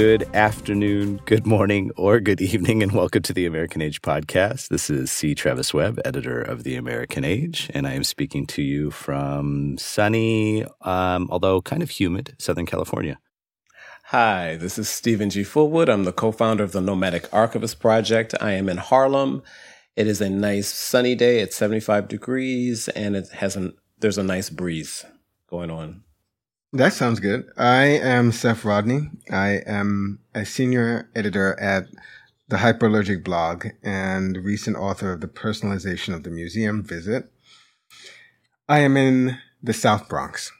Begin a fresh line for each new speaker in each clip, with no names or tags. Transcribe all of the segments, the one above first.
Good afternoon, good morning, or good evening, and welcome to the American Age podcast. This is C. Travis Webb, editor of the American Age, and I am speaking to you from sunny, um, although kind of humid, Southern California.
Hi, this is Steven G. Fullwood. I'm the co founder of the Nomadic Archivist Project. I am in Harlem. It is a nice sunny day. It's 75 degrees and it has an, there's a nice breeze going on.
That sounds good. I am Seph Rodney. I am a senior editor at the Hyperallergic blog and recent author of The Personalization of the Museum Visit. I am in the South Bronx.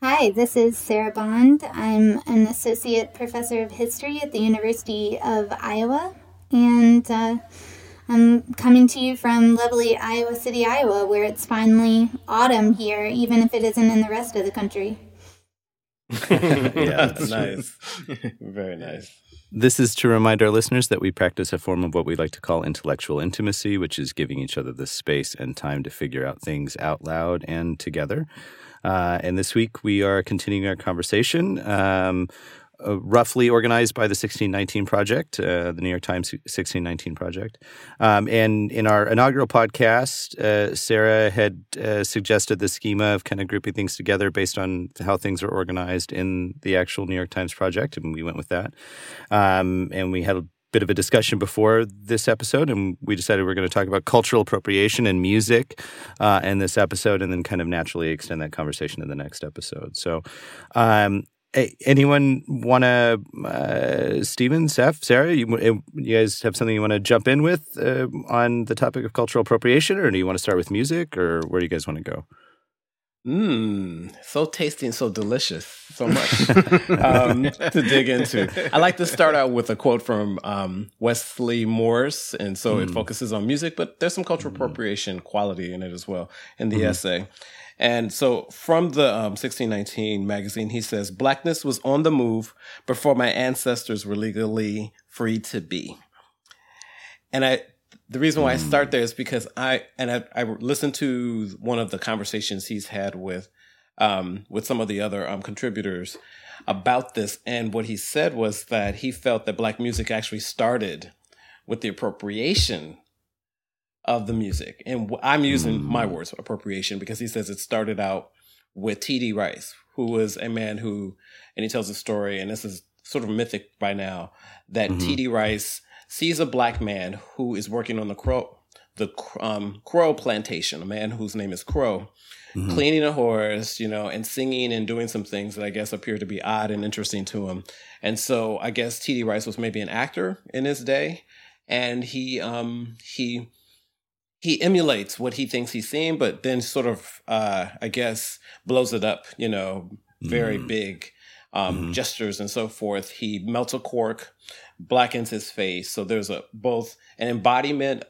Hi, this is Sarah Bond. I'm an associate professor of history at the University of Iowa, and uh, I'm coming to you from lovely Iowa City, Iowa, where it's finally autumn here, even if it isn't in the rest of the country.
yeah, nice. Very nice.
This is to remind our listeners that we practice a form of what we like to call intellectual intimacy, which is giving each other the space and time to figure out things out loud and together. Uh, and this week we are continuing our conversation um, uh, roughly organized by the 1619 Project, uh, the New York Times 1619 Project. Um, and in our inaugural podcast, uh, Sarah had uh, suggested the schema of kind of grouping things together based on how things are organized in the actual New York Times Project, and we went with that. Um, and we had a bit of a discussion before this episode, and we decided we are going to talk about cultural appropriation and music uh, in this episode, and then kind of naturally extend that conversation in the next episode. So, um, anyone want to, uh, Steven, Seph, Sarah, you, uh, you guys have something you want to jump in with uh, on the topic of cultural appropriation, or do you want to start with music, or where do you guys want to go?
Mmm, so tasty and so delicious. So much um, to dig into. I like to start out with a quote from um, Wesley Morris. And so mm. it hmm. focuses on music, but there's some cultural mm. appropriation quality in it as well in the mm. essay. And so from the um, 1619 magazine, he says, Blackness was on the move before my ancestors were legally free to be. And I, the reason why I start there is because I, and I, I listened to one of the conversations he's had with, um, with some of the other um, contributors about this. And what he said was that he felt that black music actually started with the appropriation of the music. And I'm using mm. my words, appropriation, because he says it started out with T.D. Rice, who was a man who, and he tells a story, and this is sort of mythic by now, that mm-hmm. T.D. Rice sees a black man who is working on the crow, the um, crow plantation, a man whose name is Crow, mm-hmm. cleaning a horse, you know, and singing and doing some things that I guess appear to be odd and interesting to him. And so I guess T.D. Rice was maybe an actor in his day, and he um, he he emulates what he thinks he's seeing, but then sort of, uh, I guess, blows it up, you know, very mm. big um, mm-hmm. gestures and so forth. He melts a cork, blackens his face. So there's a both an embodiment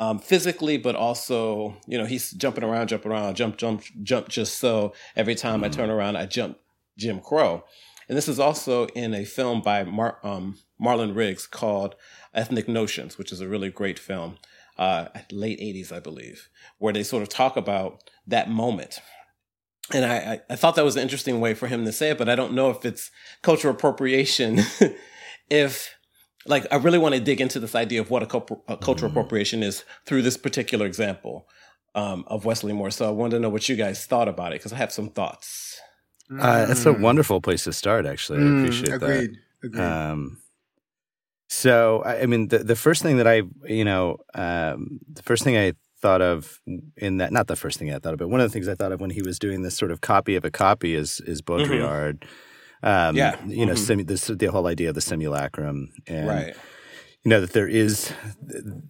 um, physically, but also, you know, he's jumping around, jumping around, jump, jump, jump. Just so every time mm. I turn around, I jump Jim Crow. And this is also in a film by Mar- um, Marlon Riggs called Ethnic Notions, which is a really great film uh, late 80s, I believe, where they sort of talk about that moment. And I, I, I thought that was an interesting way for him to say it, but I don't know if it's cultural appropriation. if, like, I really want to dig into this idea of what a, co- a cultural mm-hmm. appropriation is through this particular example um, of Wesley Moore. So I wanted to know what you guys thought about it because I have some thoughts.
Uh, it's a mm. wonderful place to start, actually. I mm, appreciate
agreed,
that.
Agreed. Um,
so, I mean, the, the first thing that I, you know, um, the first thing I thought of in that, not the first thing I thought of, but one of the things I thought of when he was doing this sort of copy of a copy is, is mm-hmm. Baudrillard.
Mm-hmm. Um, yeah.
You know, mm-hmm. sim- this, the whole idea of the simulacrum. And,
right.
You know, that there is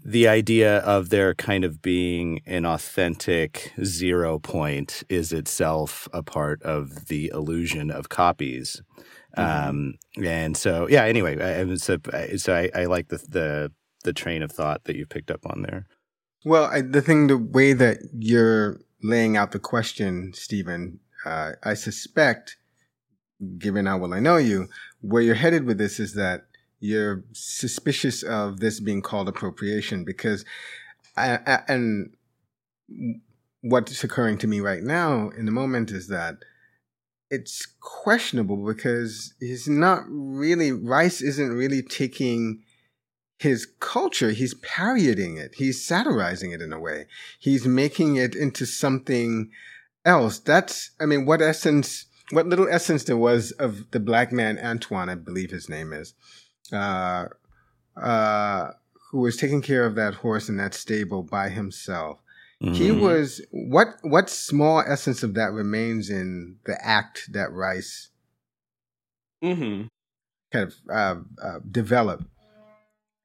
the idea of there kind of being an authentic zero point is itself a part of the illusion of copies. Mm-hmm. Um, and so, yeah. Anyway, I, so so I, I like the the the train of thought that you picked up on there.
Well, I, the thing, the way that you're laying out the question, Steven, uh, I suspect, given how well I know you, where you're headed with this is that you're suspicious of this being called appropriation because, I, I, and what's occurring to me right now in the moment is that it's questionable because he's not really Rice isn't really taking his culture, he's parodying it. He's satirizing it in a way. He's making it into something else. That's, I mean, what essence, what little essence there was of the black man, Antoine, I believe his name is, uh, uh, who was taking care of that horse in that stable by himself. Mm-hmm. He was, what, what small essence of that remains in the act that Rice mm-hmm. kind of, uh, uh developed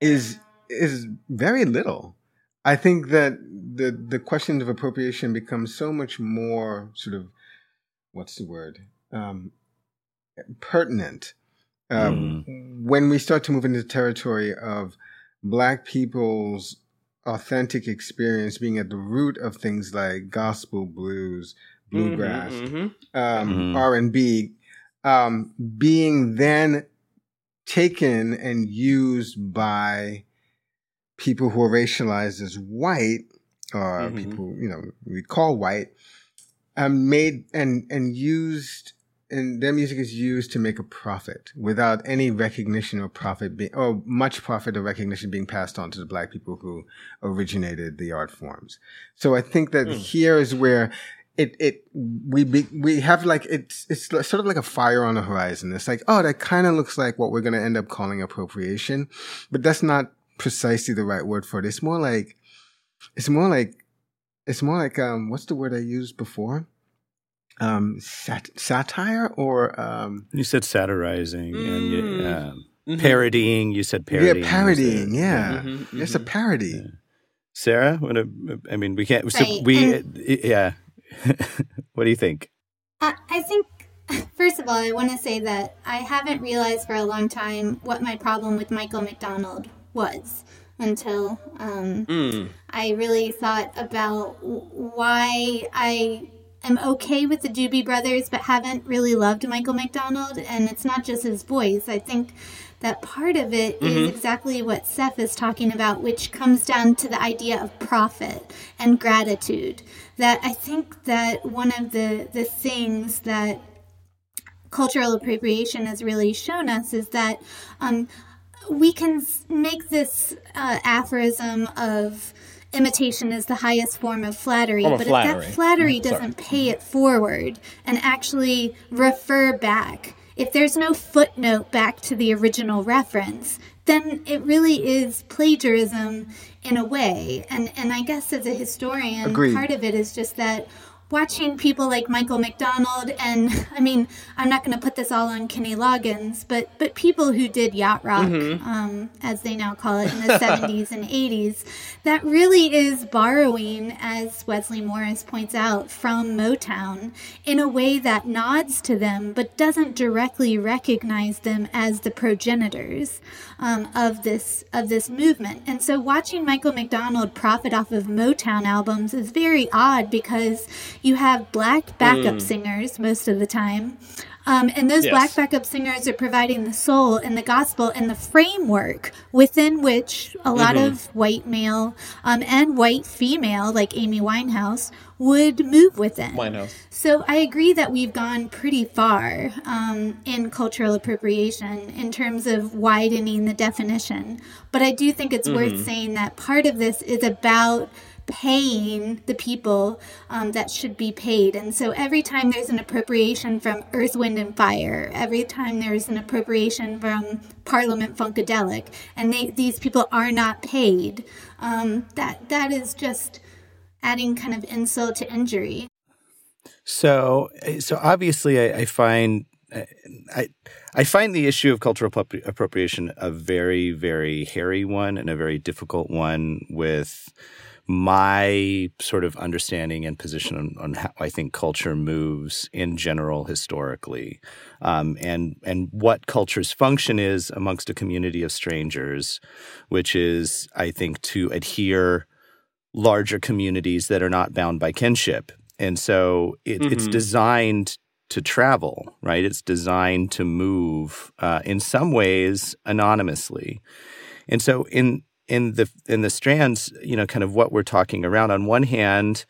is is very little. I think that the the question of appropriation becomes so much more sort of what's the word um, pertinent um, mm. when we start to move into the territory of black people's authentic experience being at the root of things like gospel blues bluegrass mm-hmm, mm-hmm. Um, mm-hmm. r&b um, being then taken and used by people who are racialized as white or mm-hmm. people you know we call white um, made and and used and their music is used to make a profit without any recognition or profit being or much profit or recognition being passed on to the black people who originated the art forms so i think that mm. here is where it it we be, we have like it's it's sort of like a fire on the horizon. It's like oh that kind of looks like what we're gonna end up calling appropriation, but that's not precisely the right word for it. It's more like it's more like it's more like um what's the word I used before? Um, sat- satire or um.
You said satirizing mm. and you, um, mm-hmm. parodying. You said parodying.
Yeah, parodying. Yeah, mm-hmm, mm-hmm. it's a parody. Yeah.
Sarah, what a, I mean, we can't. Right. We, and, yeah. what do you think?
I, I think, first of all, I want to say that I haven't realized for a long time what my problem with Michael McDonald was until um, mm. I really thought about why I am okay with the Doobie Brothers, but haven't really loved Michael McDonald. And it's not just his voice. I think that part of it mm-hmm. is exactly what Seph is talking about, which comes down to the idea of profit and gratitude. That I think that one of the, the things that cultural appropriation has really shown us is that um, we can make this uh, aphorism of imitation is the highest form of flattery, but flattery. if that flattery mm-hmm. doesn't pay it forward and actually refer back if there's no footnote back to the original reference, then it really is plagiarism in a way. And and I guess as a historian, Agreed. part of it is just that watching people like Michael McDonald and I mean I'm not going to put this all on Kenny Loggins, but but people who did yacht rock, mm-hmm. um, as they now call it in the 70s and 80s, that really is borrowing, as Wesley Morris points out, from Motown in a way that nods to them but doesn't directly recognize them as the progenitors um, of this of this movement. And so watching Michael McDonald profit off of Motown albums is very odd because you have black backup mm. singers most of the time. Um, and those yes. black backup singers are providing the soul and the gospel and the framework within which a lot mm-hmm. of white male um, and white female, like Amy Winehouse, would move within.
Winehouse.
So I agree that we've gone pretty far um, in cultural appropriation in terms of widening the definition. But I do think it's mm-hmm. worth saying that part of this is about paying the people um, that should be paid. And so every time there's an appropriation from Earth, Wind, and Fire, every time there's an appropriation from Parliament Funkadelic, and they, these people are not paid, um, that that is just adding kind of insult to injury.
So, so obviously, I, I find I I find the issue of cultural appropriation a very very hairy one and a very difficult one with my sort of understanding and position on, on how I think culture moves in general historically, um, and and what culture's function is amongst a community of strangers, which is I think to adhere larger communities that are not bound by kinship, and so it, mm-hmm. it's designed to travel, right? It's designed to move uh, in some ways anonymously. And so in in the in the strands, you know, kind of what we're talking around. On one hand,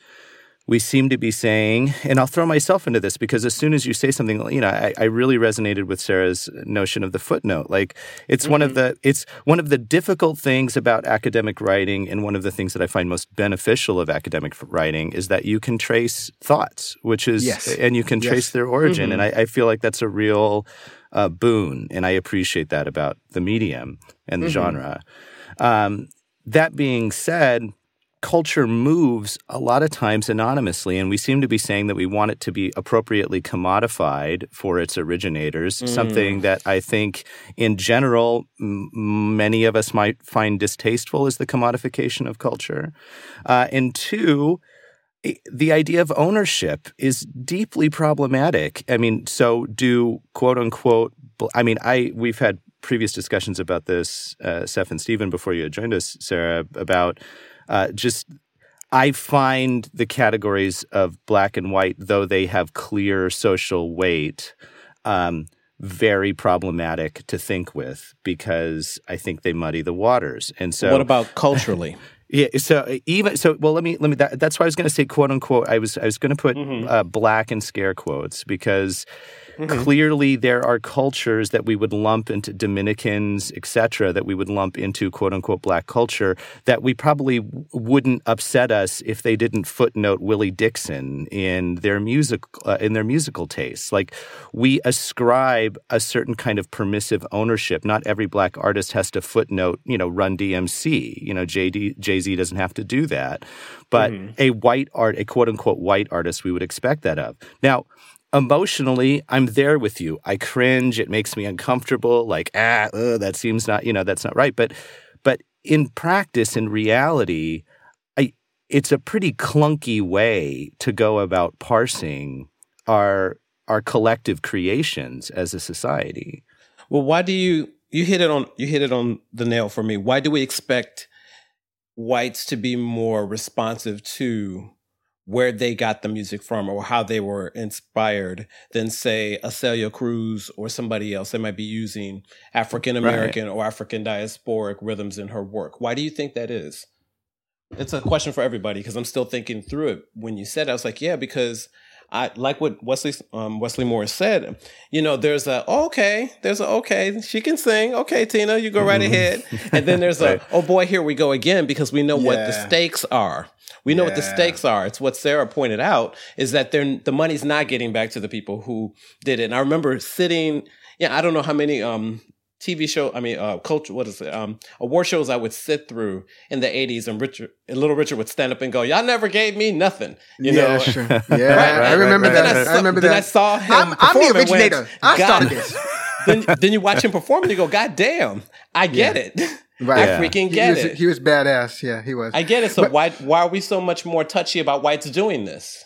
we seem to be saying, and I'll throw myself into this because as soon as you say something, you know, I, I really resonated with Sarah's notion of the footnote. Like it's mm-hmm. one of mm-hmm. the it's one of the difficult things about academic writing, and one of the things that I find most beneficial of academic writing is that you can trace thoughts, which is yes. and you can yes. trace their origin, mm-hmm. and I, I, feel like that's a real uh, boon, and I appreciate that about the medium and the mm-hmm. genre. Um, that being said culture moves a lot of times anonymously, and we seem to be saying that we want it to be appropriately commodified for its originators, mm. something that I think in general m- many of us might find distasteful is the commodification of culture. Uh, and two, the idea of ownership is deeply problematic. I mean, so do quote unquote, I mean, I we've had previous discussions about this, uh, Seph and Steven, before you joined us, Sarah, about uh, just I find the categories of black and white, though they have clear social weight, um, very problematic to think with because I think they muddy the waters. And so,
what about culturally?
yeah. So even so, well, let me let me. That, that's why I was going to say quote unquote. I was I was going to put mm-hmm. uh, black in scare quotes because Mm-hmm. Clearly, there are cultures that we would lump into Dominicans, etc., that we would lump into quote unquote black culture that we probably wouldn't upset us if they didn't footnote Willie Dixon in their music uh, in their musical tastes. Like we ascribe a certain kind of permissive ownership. Not every black artist has to footnote, you know, Run DMC. You know, JD Jay Z doesn't have to do that, but mm-hmm. a white art, a quote unquote white artist, we would expect that of. Now emotionally, I'm there with you. I cringe. It makes me uncomfortable. Like, ah, that seems not, you know, that's not right. But, but in practice, in reality, I, it's a pretty clunky way to go about parsing our our collective creations as a society.
Well, why do you you hit it on you hit it on the nail for me? Why do we expect whites to be more responsive to where they got the music from or how they were inspired than say a Celia Cruz or somebody else that might be using African American right. or African diasporic rhythms in her work. Why do you think that is? It's a question for everybody because I'm still thinking through it. When you said, it, I was like, yeah, because I like what Wesley um, Wesley Morris said. You know, there's a okay, there's a okay, she can sing. Okay, Tina, you go right mm-hmm. ahead. And then there's right. a oh boy, here we go again because we know yeah. what the stakes are. We know yeah. what the stakes are. It's what Sarah pointed out is that they're, the money's not getting back to the people who did it. And I remember sitting, yeah, I don't know how many um, TV show, I mean, uh, culture, what is it? Um, award shows I would sit through in the 80s and Richard, and Little Richard would stand up and go, y'all never gave me nothing. You
yeah,
know?
sure. Yeah, right, I remember right, that. I, saw, I, remember
then
that.
I saw him.
I'm, I'm the originator. Went, I started this.
then, then you watch him perform and you go, God damn, I get yeah. it. Right. I freaking get
he was,
it.
He was badass. Yeah, he was.
I get it. So but, why why are we so much more touchy about whites doing this?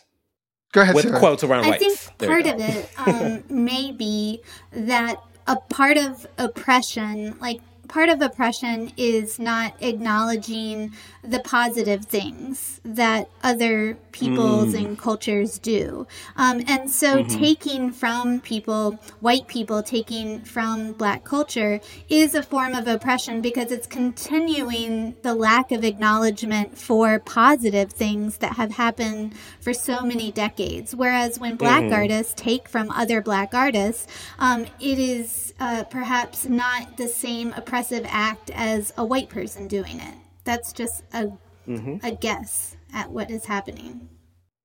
Go ahead.
With
Sarah.
quotes around
I
whites.
I think part of it um, may be that a part of oppression, like part of oppression is not acknowledging the positive things that other peoples mm. and cultures do. Um, and so mm-hmm. taking from people, white people taking from black culture is a form of oppression because it's continuing the lack of acknowledgement for positive things that have happened for so many decades. Whereas when black mm. artists take from other black artists, um, it is uh, perhaps not the same oppressive act as a white person doing it that's just a mm-hmm. a guess at what is happening.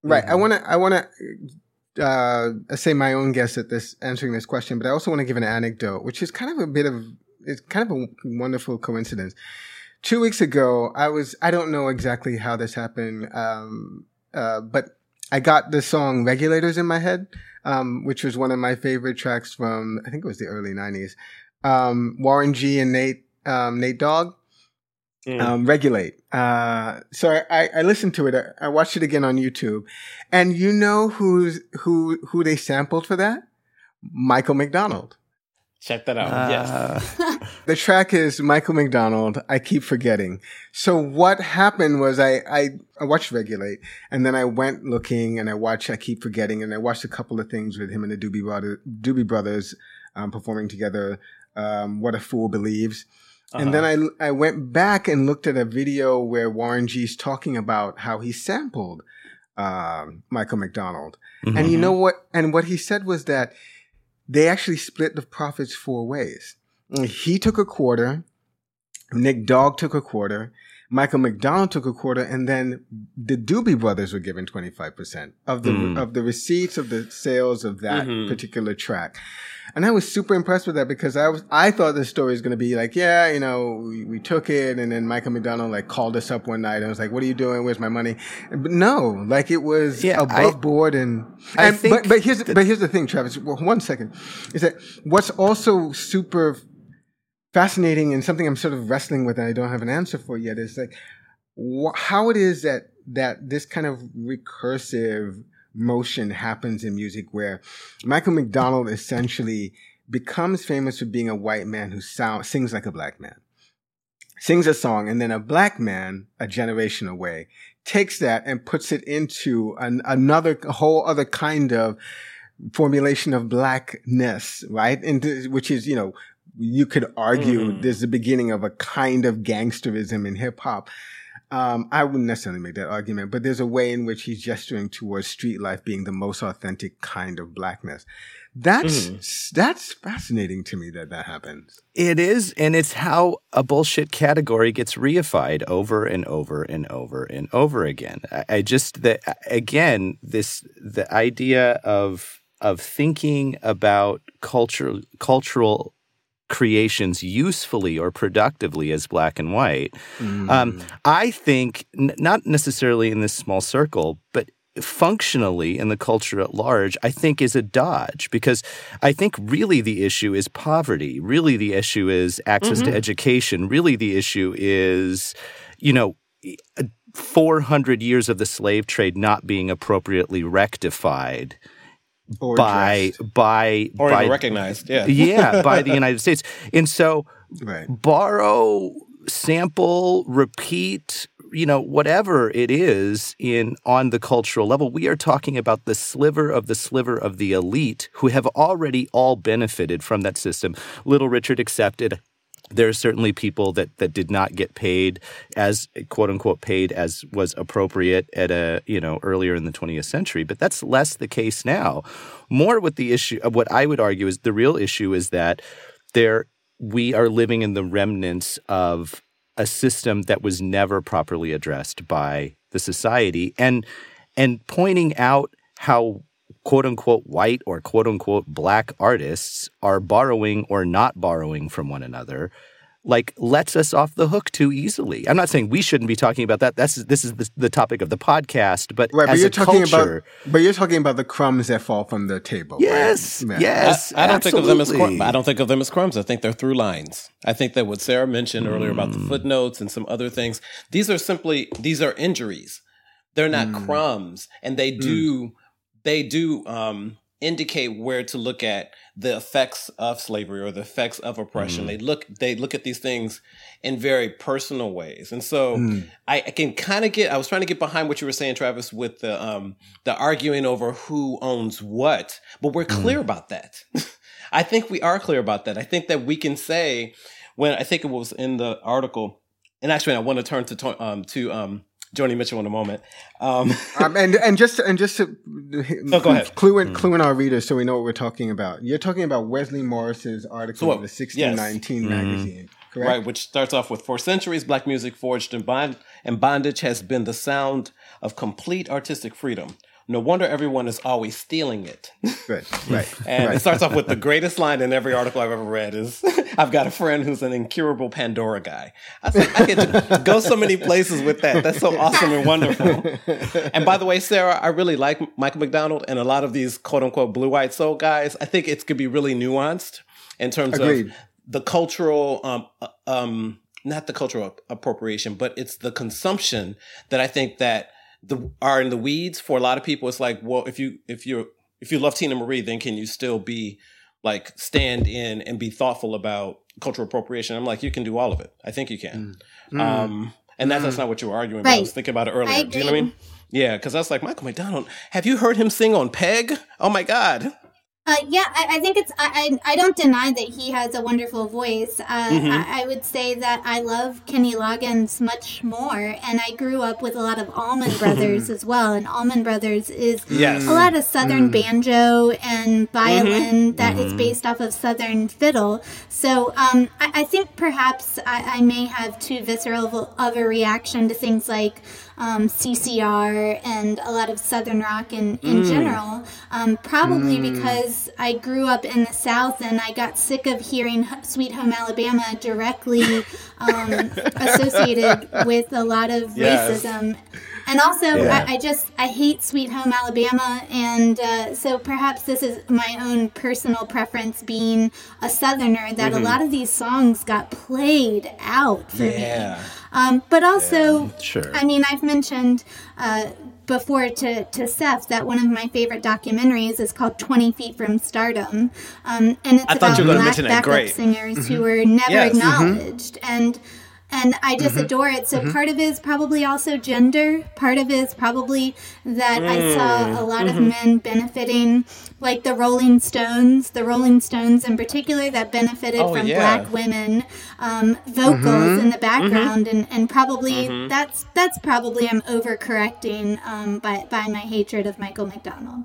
Right. I want to. I want to uh, say my own guess at this answering this question, but I also want to give an anecdote, which is kind of a bit of it's kind of a wonderful coincidence. Two weeks ago, I was I don't know exactly how this happened, um, uh, but I got the song "Regulators" in my head, um, which was one of my favorite tracks from I think it was the early '90s. Um, Warren G and Nate um, Nate Dogg Mm. Um, regulate. Uh, so I, I listened to it. I, I watched it again on YouTube, and you know who's who who they sampled for that? Michael McDonald.
Check that out. Uh, yes.
the track is Michael McDonald. I keep forgetting. So what happened was I, I, I watched Regulate and then I went looking and I watched I keep forgetting and I watched a couple of things with him and the Doobie Brothers, Doobie Brothers, um, performing together. Um, what a fool believes. Uh-huh. And then uh-huh. I, I went back and looked at a video where Warren G's talking about how he sampled um, Michael McDonald. Mm-hmm. And you know what? And what he said was that they actually split the profits four ways. He took a quarter. Nick Dogg took a quarter. Michael McDonald took a quarter, and then the Doobie Brothers were given twenty five percent of the mm. of the receipts of the sales of that mm-hmm. particular track. And I was super impressed with that because I was, I thought the story was going to be like, yeah, you know, we, we, took it. And then Michael McDonald like called us up one night and was like, what are you doing? Where's my money? But no, like it was yeah, above I, board. And, and but, but here's, the, but here's the thing, Travis, one second is that what's also super fascinating and something I'm sort of wrestling with and I don't have an answer for yet is like wh- how it is that, that this kind of recursive, motion happens in music where Michael McDonald essentially becomes famous for being a white man who sound, sings like a black man. Sings a song and then a black man, a generation away, takes that and puts it into an, another, whole other kind of formulation of blackness, right? And which is, you know, you could argue mm. there's the beginning of a kind of gangsterism in hip hop. Um, I wouldn't necessarily make that argument, but there's a way in which he's gesturing towards street life being the most authentic kind of blackness. That's mm. that's fascinating to me that that happens.
It is, and it's how a bullshit category gets reified over and over and over and over again. I, I just that again this the idea of of thinking about culture cultural creations usefully or productively as black and white. Mm. Um, I think, n- not necessarily in this small circle, but functionally in the culture at large, I think is a dodge because I think really the issue is poverty. Really the issue is access mm-hmm. to education. Really the issue is, you know, 400 years of the slave trade not being appropriately rectified
or
by by
or
by,
recognized, yeah,
yeah, by the United States. And so, right. borrow, sample, repeat, you know, whatever it is in on the cultural level, we are talking about the sliver of the sliver of the elite who have already all benefited from that system. Little Richard accepted there are certainly people that that did not get paid as quote unquote paid as was appropriate at a you know earlier in the 20th century but that's less the case now. More with the issue of what i would argue is the real issue is that there we are living in the remnants of a system that was never properly addressed by the society and and pointing out how quote unquote white or quote unquote black artists are borrowing or not borrowing from one another like lets us off the hook too easily. I'm not saying we shouldn't be talking about that. That's this is the, the topic of the podcast, but
right,
but
you're talking
culture,
about but you're talking about the crumbs that fall from the table.
Yes, right? yes.
I, I don't think of them as crumbs. I don't think of them as crumbs. I think they're through lines. I think that what Sarah mentioned mm. earlier about the hmm. footnotes and some other things. These are simply these are injuries. They're not mm. crumbs, and they hmm. do. Mm they do um, indicate where to look at the effects of slavery or the effects of oppression. Mm. They look they look at these things in very personal ways, and so mm. I, I, can kind of get. I was trying to get behind what you were saying, Travis, with the um, the arguing over who owns what, but we're clear mm. about that. I think we are clear about that. I think that we can say when I think it was in the article, and actually I want to turn to um, to um, Joni Mitchell in a moment.
Um, um, and and just and just to
oh, go ahead.
clue in, mm. clue in our readers so we know what we're talking about. You're talking about Wesley Morris's article so, in the 1619 yes. Mm-hmm. magazine. Correct?
Right, which starts off with For centuries, black music forged in, bond- in bondage has been the sound of complete artistic freedom. No wonder everyone is always stealing it.
Right, right.
and
right.
it starts off with the greatest line in every article I've ever read is, "I've got a friend who's an incurable Pandora guy." I think I could go so many places with that. That's so awesome and wonderful. And by the way, Sarah, I really like Michael McDonald and a lot of these quote unquote blue-eyed soul guys. I think it could be really nuanced in terms Agreed. of the cultural um, uh, um, not the cultural appropriation, but it's the consumption that I think that the are in the weeds for a lot of people. It's like, well, if you if you if you love Teena Marie, then can you still be like stand in and be thoughtful about cultural appropriation? I'm like, you can do all of it. I think you can. Mm. Um, and that's, mm. that's not what you were arguing. Right. I was thinking about it earlier. Do you know what I mean? Yeah, because I was like, Michael McDonald, have you heard him sing on Peg? Oh my God.
Uh, yeah, I, I, think it's. I, I, I don't deny that he has a wonderful voice. Uh, mm-hmm. I, I, would say that I love Kenny Loggins much more, and I grew up with a lot of Allman Brothers as well. And Allman Brothers is yes. a lot of Southern mm. banjo and violin mm-hmm. that mm. is mm-hmm. based off of Southern fiddle. So um, I, think perhaps I, may have too visceral of a reaction to things like um, CCR and a lot of Southern rock in, in mm. general. Um, probably mm. because I grew up in the South and I got sick of hearing Sweet Home Alabama directly um, associated with a lot of yes. racism. And also, yeah. I, I, just I hate Sweet Home Alabama, and uh, so perhaps this is my own personal preference, being a Southerner, that mm-hmm. a lot of these songs got played out for yeah. me. Um, but also, yeah, sure. I mean, I've mentioned uh, before to, to Seph that one of my favorite documentaries is called 20 Feet from Stardom. Um, and it's about black backup singers mm-hmm. who were never yes. Mm-hmm. acknowledged. Mm-hmm. And and I just mm-hmm. adore it. So mm-hmm. part of it is probably also gender. Part of it is probably that mm. I saw a mm. lot mm-hmm. of men benefiting, like the Rolling Stones, the Rolling Stones in particular, that benefited oh, from yeah. black women um, vocals mm-hmm. in the background, mm-hmm. and, and probably mm-hmm. that's that's probably I'm overcorrecting um, by by my hatred of Michael McDonald.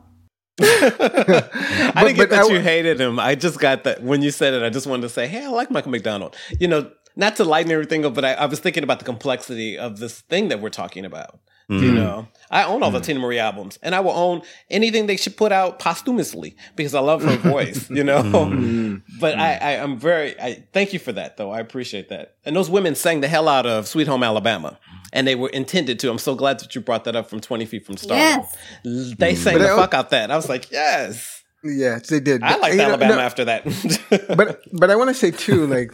I didn't get that I, you hated him. I just got that when you said it. I just wanted to say, "Hey, I like Michael McDonald." You know, not to lighten everything up, but I, I, was thinking about the complexity of this thing that we're talking about. Mm-hmm. You know, I own all mm-hmm. the Teena Marie albums, and I will own anything they should put out posthumously because I love her voice. You know, mm-hmm. but I, I, am very. I thank you for that, though. I appreciate that. And those women sang the hell out of "Sweet Home Alabama." And they were intended to. I'm so glad that you brought that up from 20 feet from Star. Yes. They sang but the fuck out that. I was like, yes.
Yes, they did.
I liked Alabama no, after that.
but but I want to say too, like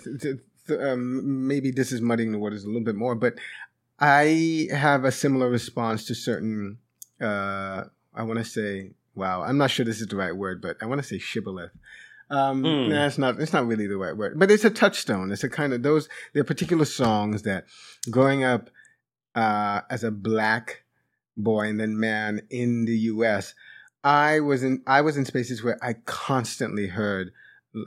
um, maybe this is muddying the waters a little bit more, but I have a similar response to certain. Uh, I want to say, wow, I'm not sure this is the right word, but I want to say shibboleth. Um, mm. nah, it's not. It's not really the right word, but it's a touchstone. It's a kind of those. There are particular songs that, growing up uh, as a black boy and then man in the U.S., I was in. I was in spaces where I constantly heard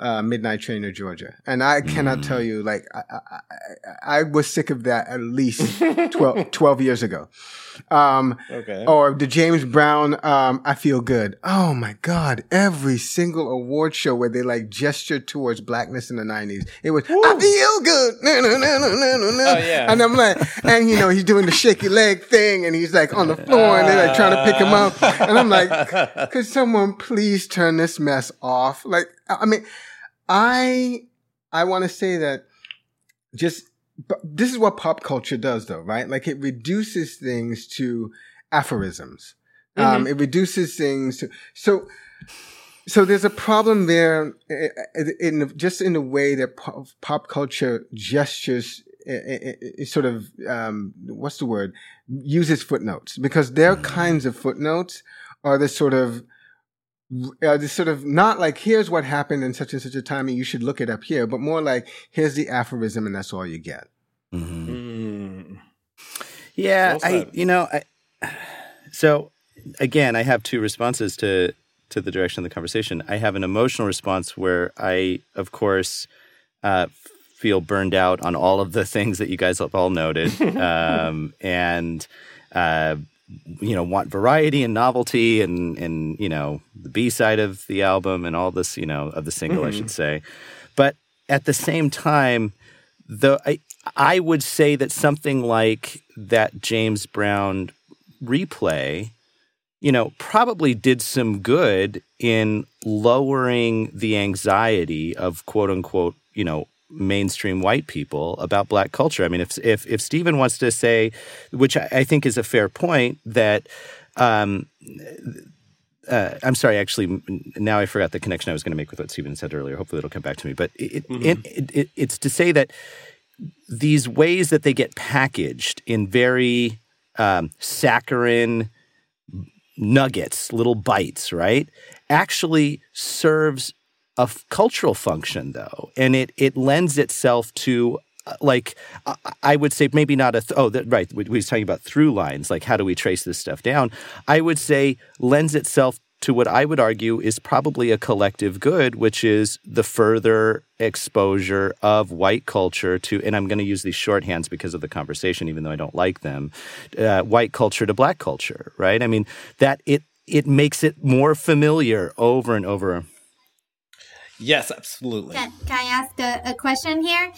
uh, Midnight Train to Georgia. And I cannot mm. tell you, like, I, I, I, was sick of that at least 12, 12 years ago. Um, okay. Or the James Brown, um, I Feel Good. Oh my God. Every single award show where they like gestured towards blackness in the 90s, it was, Woo. I feel good. No, no, no, no, no, no. Oh, yeah. And I'm like, and you know, he's doing the shaky leg thing and he's like on the floor uh, and they're like trying to pick him up. And I'm like, could someone please turn this mess off? Like, I mean, I I want to say that just this is what pop culture does, though, right? Like it reduces things to aphorisms. Um, mm-hmm. Um, it reduces things to so. So there's a problem there in, in just in the way that pop, pop culture gestures it, it, it sort of um, what's the word uses footnotes because their mm-hmm. kinds of footnotes are the sort of uh, this sort of not like here's what happened in such and such a time and you should look it up here, but more like here's the aphorism and that's all you get. Mm-hmm.
Mm. Yeah, I you know I so again I have two responses to to the direction of the conversation. I have an emotional response where I of course uh, feel burned out on all of the things that you guys have all noted, um, and uh, you know want variety and novelty and and you know the B side of the album and all this you know of the single mm-hmm. I should say, but at the same time, the I I would say that something like that James Brown replay, you know, probably did some good in lowering the anxiety of quote unquote you know mainstream white people about black culture. I mean, if if if Steven wants to say, which I, I think is a fair point, that um, uh, I'm sorry, actually, now I forgot the connection I was going to make with what Steven said earlier. Hopefully, it'll come back to me. But it, mm-hmm. it, it, it's to say that these ways that they get packaged in very um, saccharine nuggets, little bites, right, actually serves a f- cultural function though and it it lends itself to uh, like I would say maybe not a th- oh that, right we, we was talking about through lines like how do we trace this stuff down I would say lends itself to what I would argue is probably a collective good, which is the further exposure of white culture to, and I'm going to use these shorthands because of the conversation, even though I don't like them, uh, white culture to black culture, right? I mean, that it, it makes it more familiar over and over.
Yes, absolutely.
Can, can I ask a, a question here?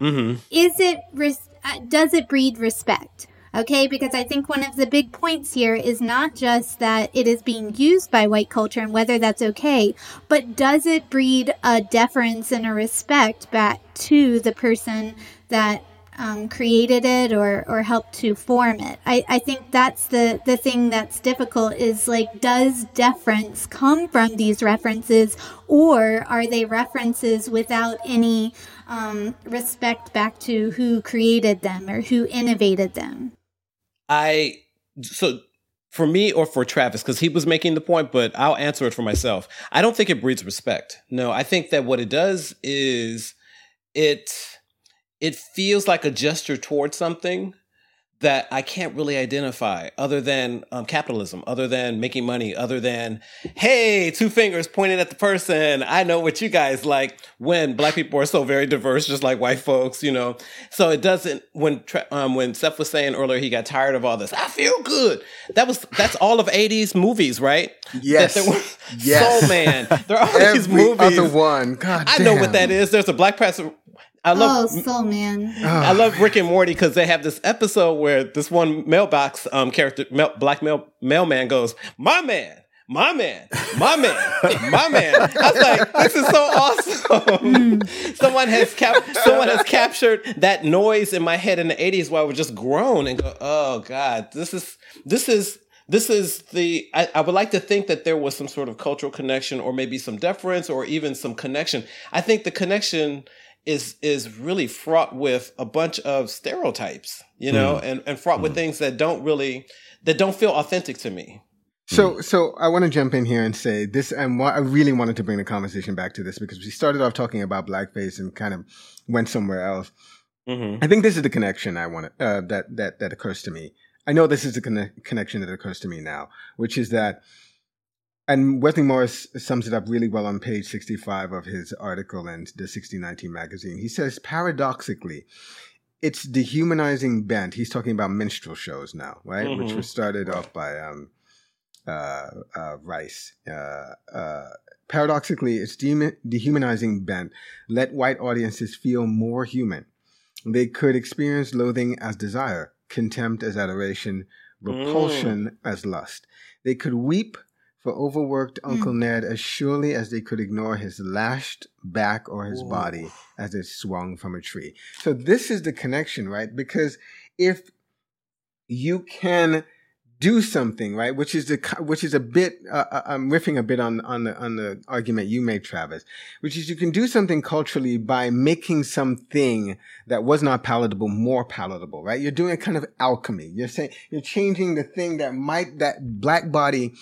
Mm-hmm. Is it, res- uh, does it breed respect? Okay, because I think one of the big points here is not just that it is being used by white culture and whether that's okay, but does it breed a deference and a respect back to the person that um, created it or, or helped to form it. I, I think that's the, the thing that's difficult is like, does deference come from these references or are they references without any um, respect back to who created them or who innovated them?
I so for me or for Travis, because he was making the point, but I'll answer it for myself. I don't think it breeds respect. No, I think that what it does is it it feels like a gesture towards something that I can't really identify other than um, capitalism, other than making money, other than, hey, two fingers pointed at the person. I know what you guys like when black people are so very diverse, just like white folks, you know. So it doesn't, when, um, when Seph was saying earlier, he got tired of all this, I feel good. That was, that's all of 80s movies, right?
Yes.
That
were, yes.
Soul Man. There are all Every these movies.
other one. God
I
damn.
know what that is. There's a black person
I love oh, Soul Man.
I love Rick and Morty because they have this episode where this one mailbox um, character, mail, black mail mailman, goes, "My man, my man, my man, my man." I was like, "This is so awesome!" someone has cap- someone has captured that noise in my head in the '80s where I would just groan and go, "Oh God, this is this is." This is the. I, I would like to think that there was some sort of cultural connection, or maybe some deference, or even some connection. I think the connection is is really fraught with a bunch of stereotypes, you know, mm. and, and fraught mm. with things that don't really that don't feel authentic to me.
So, mm. so I want to jump in here and say this, and what I really wanted to bring the conversation back to this because we started off talking about blackface and kind of went somewhere else. Mm-hmm. I think this is the connection I want uh, that that that occurs to me. I know this is the conne- connection that occurs to me now, which is that and Wesley Morris sums it up really well on page 65 of his article in the 1619 magazine. He says, paradoxically, it's dehumanizing bent. He's talking about minstrel shows now, right? Mm-hmm. Which were started off by um, uh, uh, Rice. Uh, uh paradoxically, it's de- dehumanizing bent. Let white audiences feel more human. They could experience loathing as desire, contempt as adoration, repulsion mm. as lust. They could weep for overworked Uncle mm. Ned as surely as they could ignore his lashed back or his Ooh. body as it swung from a tree. So this is the connection, right? Because if you can do something, right? Which is the which is a bit. Uh, uh, I'm riffing a bit on on the on the argument you made, Travis. Which is you can do something culturally by making something that was not palatable more palatable, right? You're doing a kind of alchemy. You're saying you're changing the thing that might that black body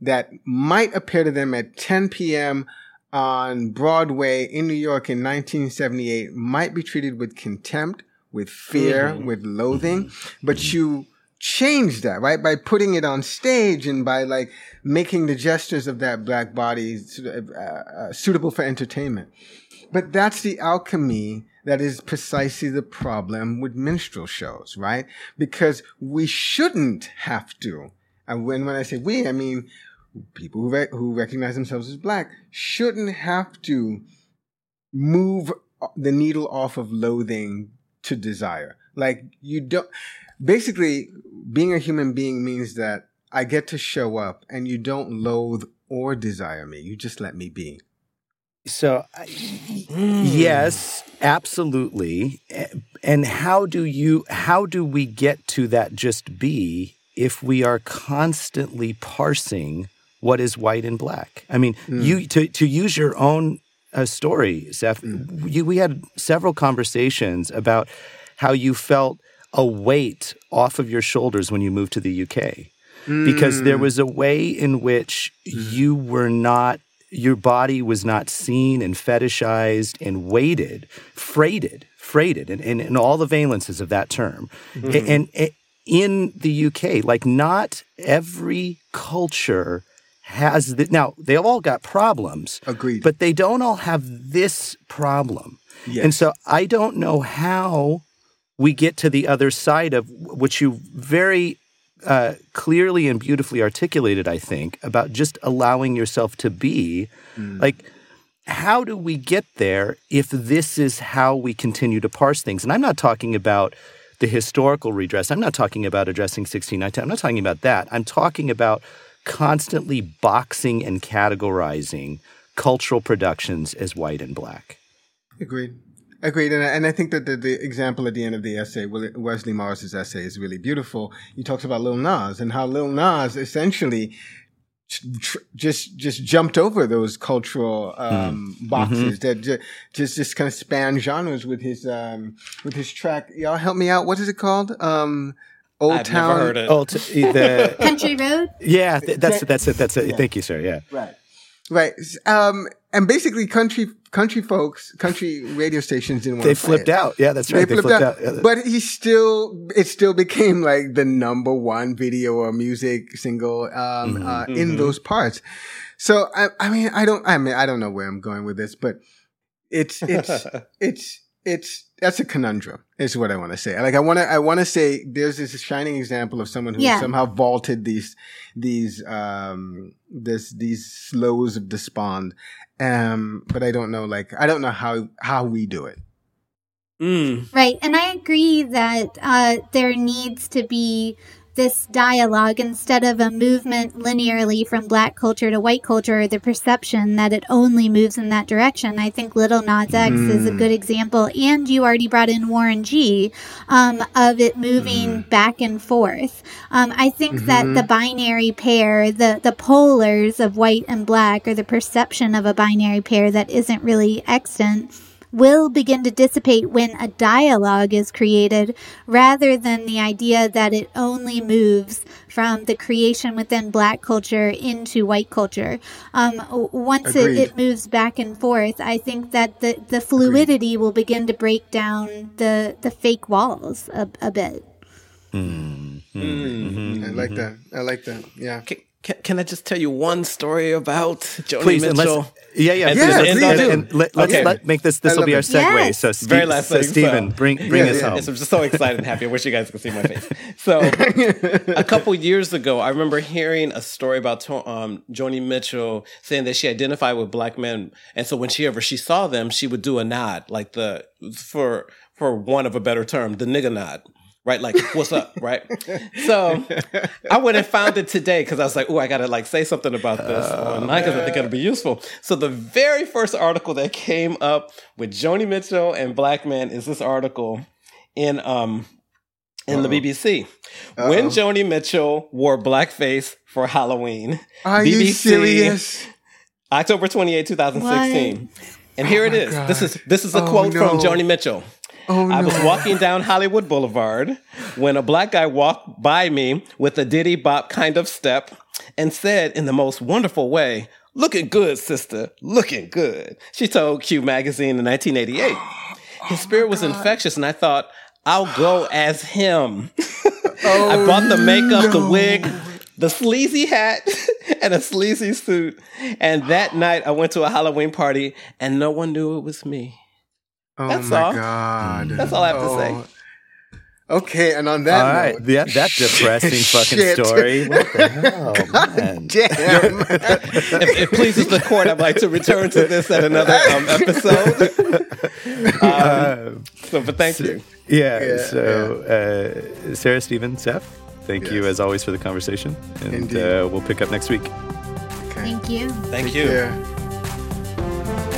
that might appear to them at 10 p.m. on Broadway in New York in 1978 might be treated with contempt, with fear, mm-hmm. with loathing, mm-hmm. but you change that, right? By putting it on stage and by like making the gestures of that black body uh, uh, suitable for entertainment. But that's the alchemy that is precisely the problem with minstrel shows, right? Because we shouldn't have to. And when, when I say we, I mean people who, re- who recognize themselves as black shouldn't have to move uh, the needle off of loathing to desire. Like you don't, basically being a human being means that I get to show up and you don't loathe or desire me. You just let me be.
So, hmm. yes, absolutely. And how do you, how do we get to that just be if we are constantly parsing what is white and black. I mean, mm. you to to use your own uh, story, Seph. Mm. You, we had several conversations about how you felt a weight off of your shoulders when you moved to the UK, mm. because there was a way in which mm. you were not. Your body was not seen and fetishized and weighted, freighted, freighted, and, and, and all the valences of that term. Mm-hmm. And, and in the UK, like not every culture has the, now they've all got problems.
Agreed.
But they don't all have this problem.
Yes.
And so I don't know how we get to the other side of which you very uh, clearly and beautifully articulated, I think, about just allowing yourself to be. Like, how do we get there if this is how we continue to parse things? And I'm not talking about the historical redress. I'm not talking about addressing 1619. I'm not talking about that. I'm talking about constantly boxing and categorizing cultural productions as white and black.
Agreed. Agreed. And I, and I think that the, the example at the end of the essay, Wesley Morris's essay, is really beautiful. He talks about Lil Nas and how Lil Nas essentially tr- tr- just just jumped over those cultural um, boxes that ju- just just kind of span genres with his um, with his track. Y'all help me out. What is it called? Um, Old
I've
Town.
never heard it.
Oh, t- the
Country Road.
yeah, th- that's. That's it. That's it. Thank you, sir. Yeah.
Right. Right. Um, and basically, country country folks, country radio stations didn't want
They
to play
flipped
it.
out. Yeah, that's right.
They flipped, out.
Yeah.
But he still, it still became like the number one video or music single, um,
Mm-hmm.
uh, in those parts. So, I, I mean, I don't, I mean, I don't know where I'm going with this, but it's, it's, it's, it's, that's a conundrum is what I want to say. Like, I want to, I want to say there's this shining example of someone who
Yeah.
somehow vaulted these, these, um, this, these sloughs of despond. Um, but I don't know, like, I don't know how, how we do it.
Mm.
Right. And I agree that uh, there needs to be this dialogue instead of a movement linearly from black culture to white culture, or the perception that it only moves in that direction. I think Lil Nas X is a good example. And you already brought in Warren G um, of it moving back and forth. Um, I think that the binary pair, the, the polars of white and black, or the perception of a binary pair that isn't really extant will begin to dissipate when a dialogue is created rather than the idea that it only moves from the creation within black culture into white culture. Um, once it, it moves back and forth, I think that the, the fluidity will begin to break down the, the fake walls a, a bit. Hmm. Hmm. Hmm.
I like that. I like that. Yeah.
Can, can, can I just tell you one story about Joni
Please,
Mitchell?
unless yeah, yeah,
And
Yeah,
let's-
please
and- and let, us
Okay.
let, make this. This will be our segue.
Yes.
So, Steve,
Very last
so
thing,
Steven,
so-
bring bring
Yeah,
us
yeah.
home.
Yes, I'm just so excited and happy. I wish you guys could see my face. So, a couple years ago, I remember hearing a story about um, Joni Mitchell saying that she identified with black men, and so whenever she saw them, she would do a nod, like the for for one of a better term, the nigga nod. Right, like what's up, right? So I went and found it today because I was like, "Oh, I gotta like say something about this online because I think it'll be useful." So the very first article that came up with Joni Mitchell and Black Man is this article in um in the BBC when Joni Mitchell wore blackface for Halloween.
Are you
BBC.
serious?
October 28, 2016. And here it
my
is. This is this is a
Oh,
quote from. Joni Mitchell.
Oh no.
I was walking down Hollywood Boulevard when a black guy walked by me with a diddy bop kind of step and said in the most wonderful way, Looking good, sister, looking good. She told Q Magazine in 1988. His oh, spirit was infectious, and I thought, I'll go as him. I oh, bought the makeup, the wig, the sleazy hat, and a sleazy suit. And that night, I went to a Halloween party, and no one knew it was me.
Oh
that's
my
all.
god.
That's all I have to
Oh.
say.
Okay, and on that
All right,
note,
that, that depressing fucking story. What the hell, man?
Damn.
if it pleases the court, I'd like to return to this at another um, episode. Um, so, but thank you.
Yeah.
Yeah,
so, Uh, Sarah, Steven, Seph, thank you as always for the conversation, and uh, we'll pick up next week.
Okay.
Thank you.
Thank
Take
you.
care.